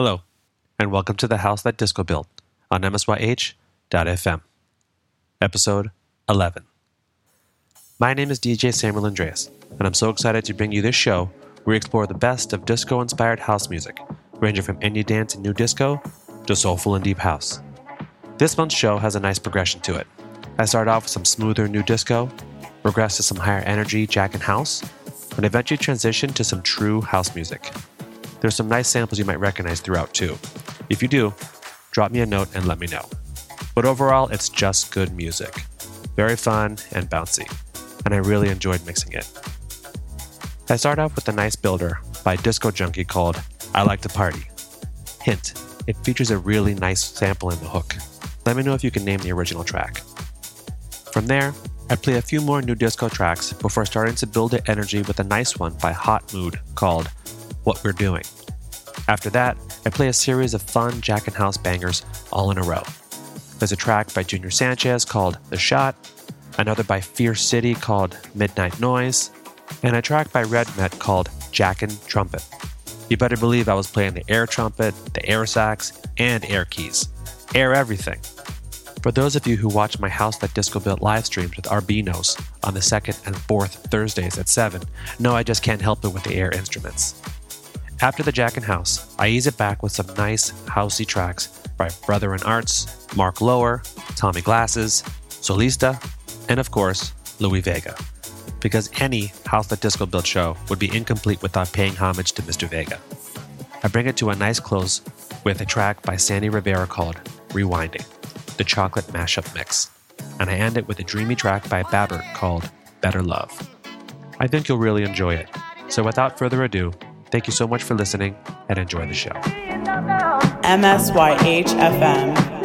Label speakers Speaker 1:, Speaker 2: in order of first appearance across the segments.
Speaker 1: Hello, and welcome to the house that disco built on MSYH.FM. Episode 11. My name is DJ Samuel Andreas, and I'm so excited to bring you this show where we explore the best of disco inspired house music, ranging from indie dance and new disco to soulful and deep house. This month's show has a nice progression to it. I start off with some smoother new disco, progress to some higher energy jackin' house, and eventually transition to some true house music. There's some nice samples you might recognize throughout too. If you do, drop me a note and let me know. But overall, it's just good music. Very fun and bouncy, and I really enjoyed mixing it. I start off with a nice builder by Disco Junkie called I Like to Party. Hint, it features a really nice sample in the hook. Let me know if you can name the original track. From there, I play a few more new disco tracks before starting to build the energy with a nice one by Hot Mood called What We're Doing. After that, I play a series of fun Jackin' House bangers all in a row. There's a track by Junior Sanchez called The Shot, another by Fierce City called Midnight Noise, and a track by Red Met called Jackin' Trumpet. You better believe I was playing the air trumpet, the air sax, and air keys. Air everything. For those of you who watch my House That Disco Built live streams with Arbinos on the second and fourth Thursdays at 7, know I just can't help it with the air instruments. After the Jackin' House, I ease it back with some nice housey tracks by Brother in Arts, Mark Lower, Tommy Glasses, Solista, and of course, Louie Vega. Because any House That Disco Built show would be incomplete without paying homage to Mr. Vega. I bring it to a nice close with a track by Sandy Rivera called Rewinding, the chocolate mashup mix. And I end it with a dreamy track by Babbert called Better Love. I think you'll really enjoy it. So without further ado, thank you so much for listening and enjoy the show.
Speaker 2: MSYH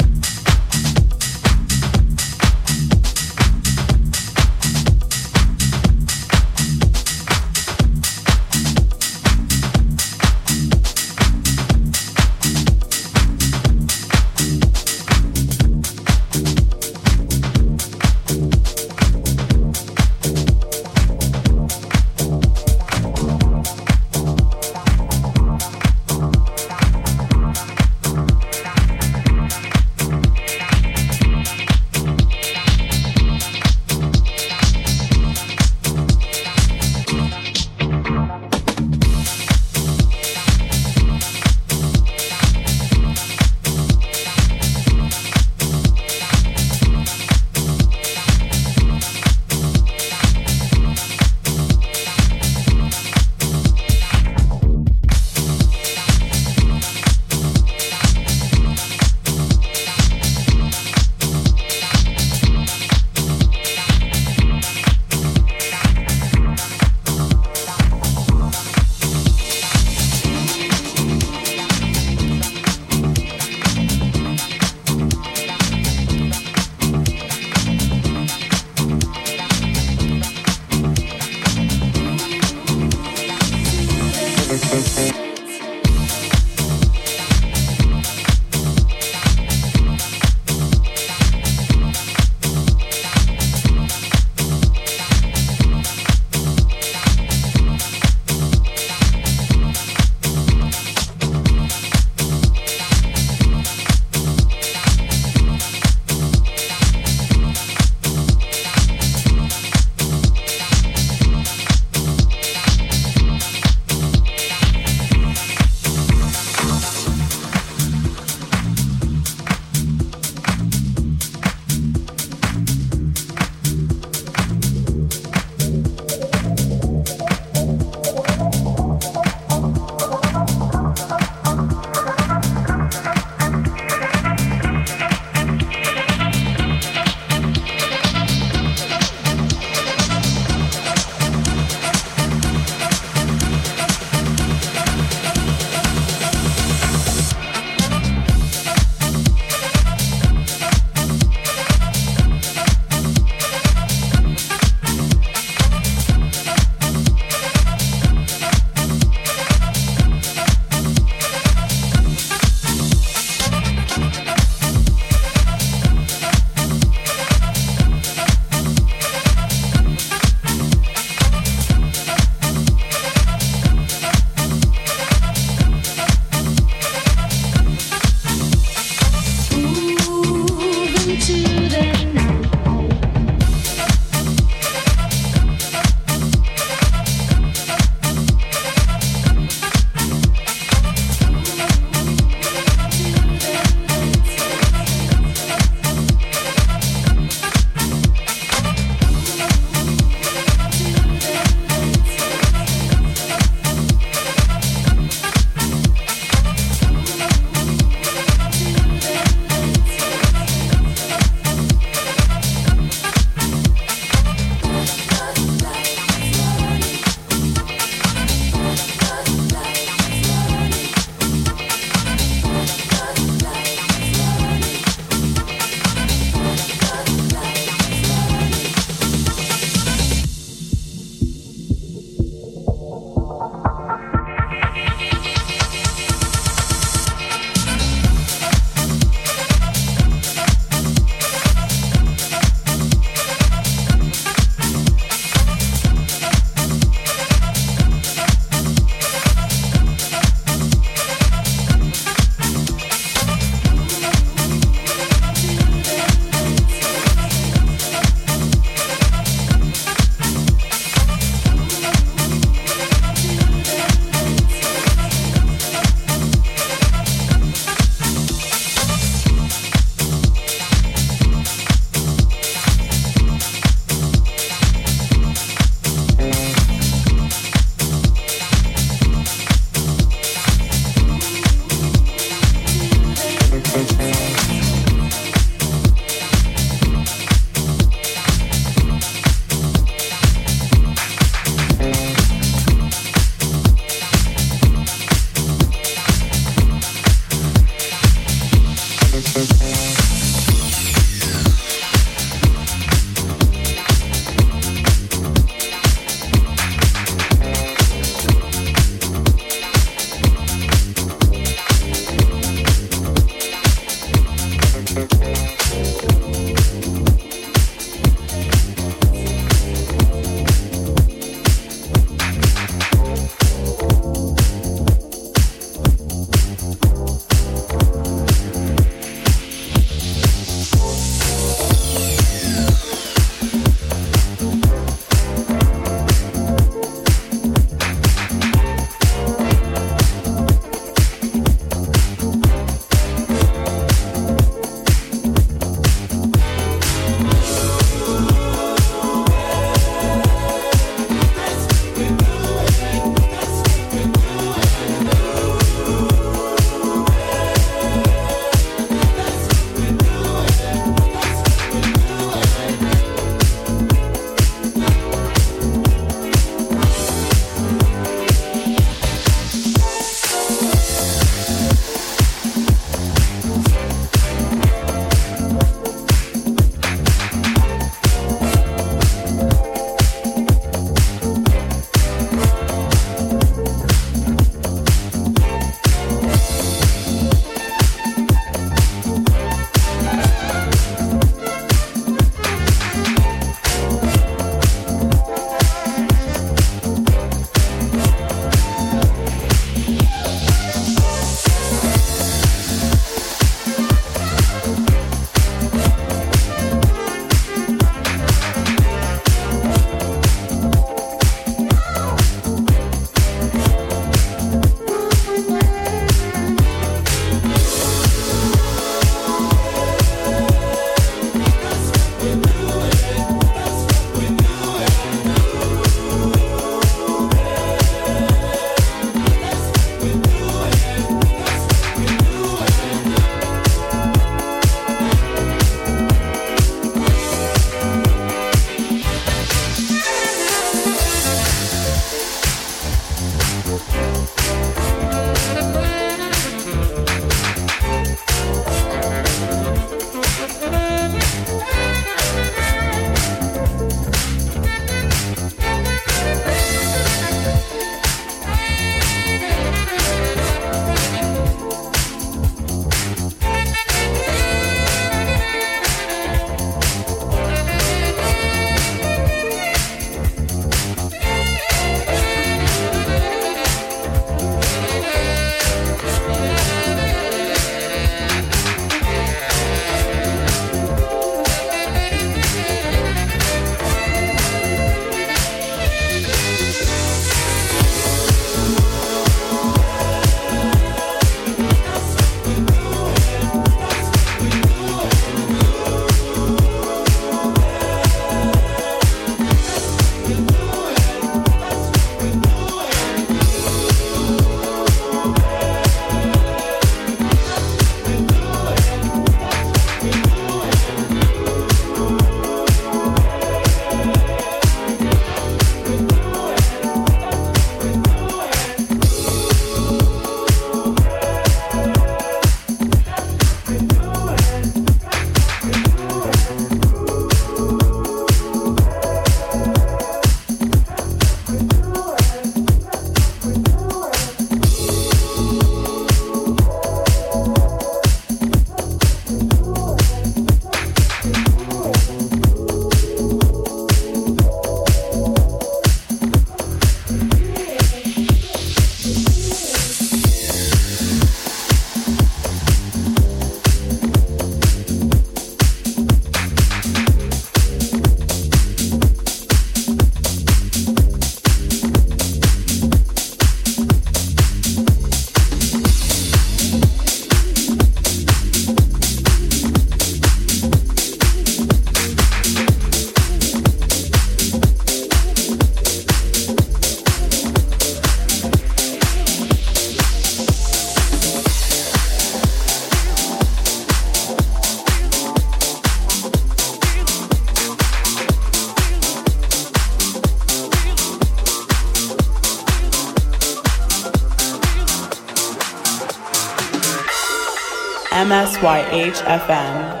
Speaker 2: FM.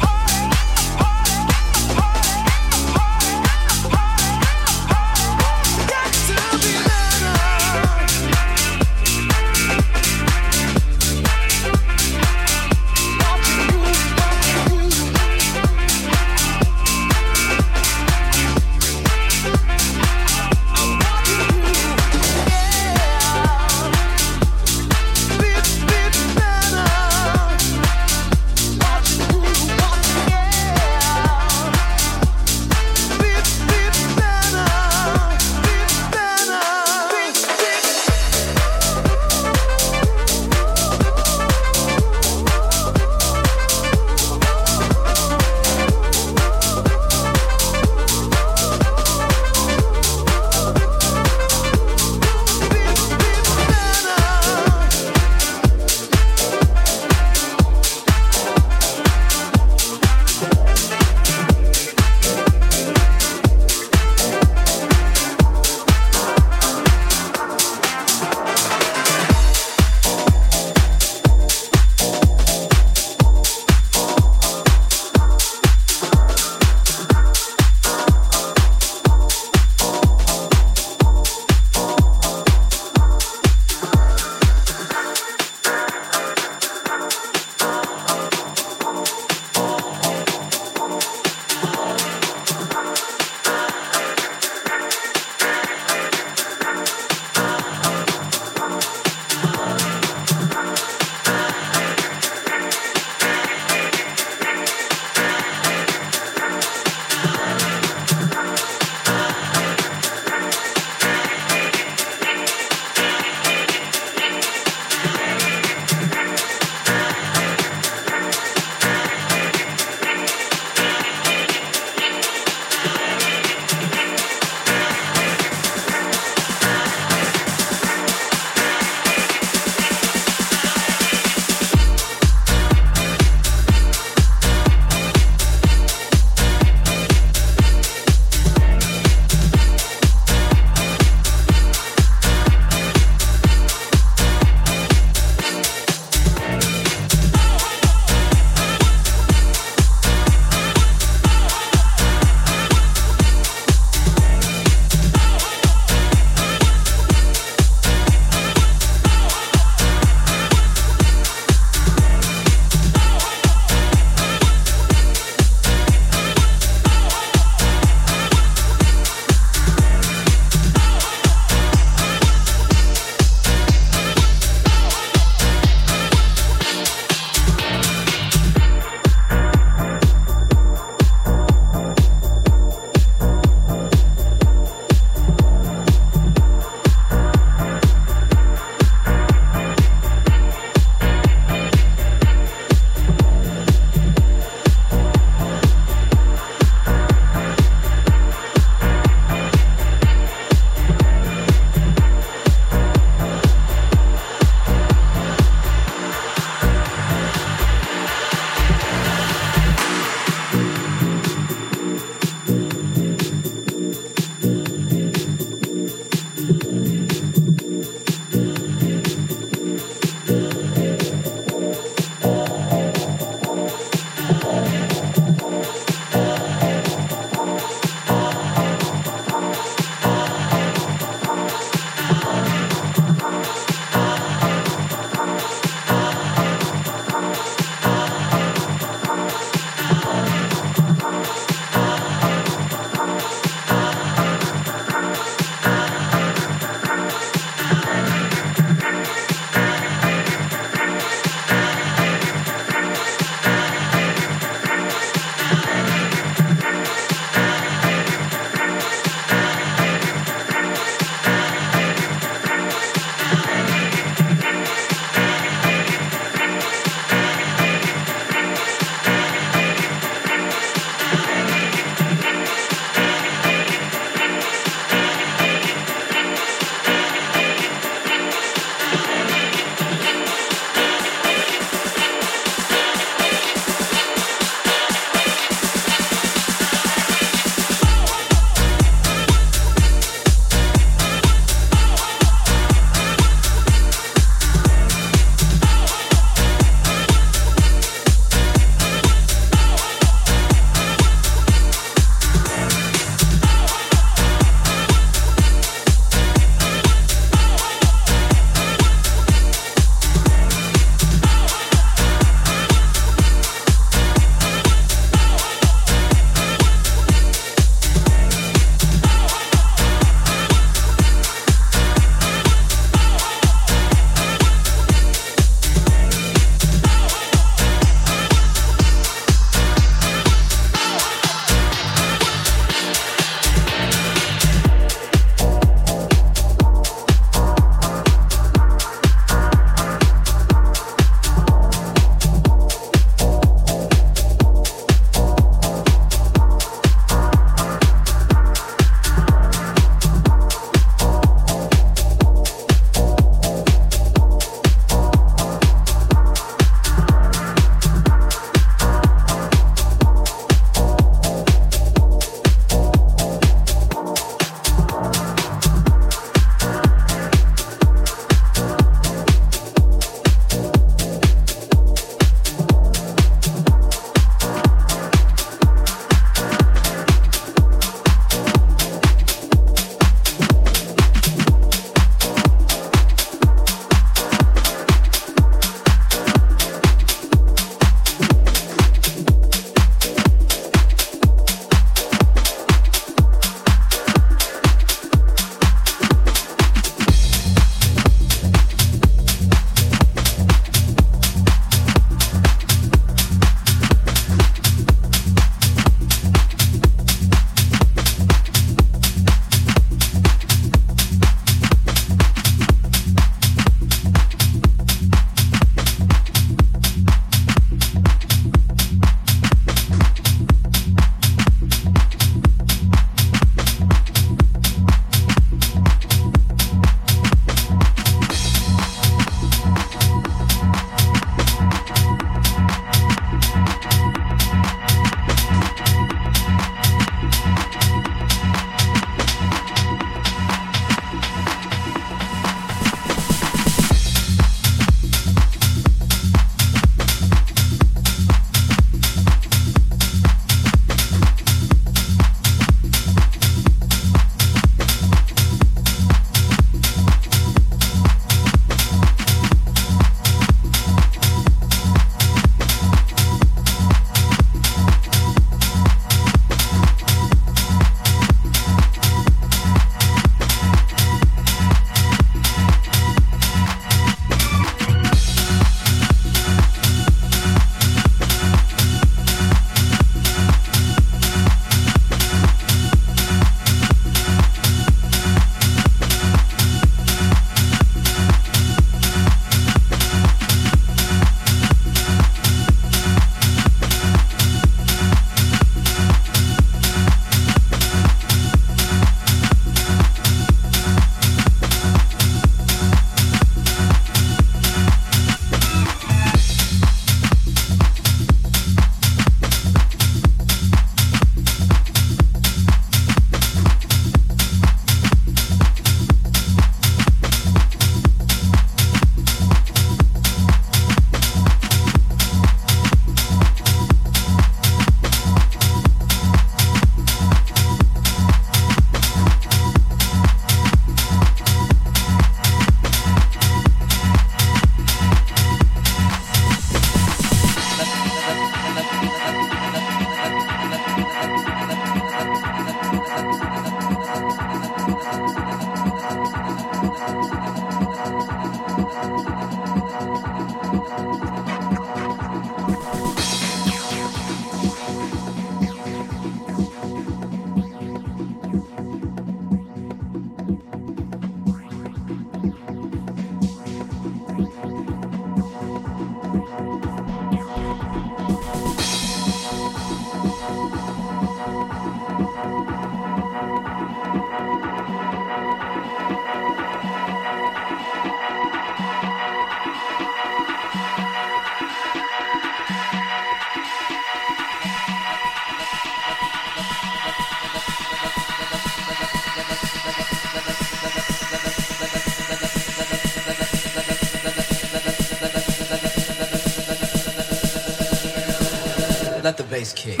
Speaker 3: Let
Speaker 4: let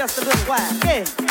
Speaker 5: just a
Speaker 6: little while. Yeah.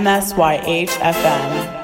Speaker 2: MSYH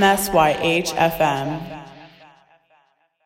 Speaker 7: MSYH FM.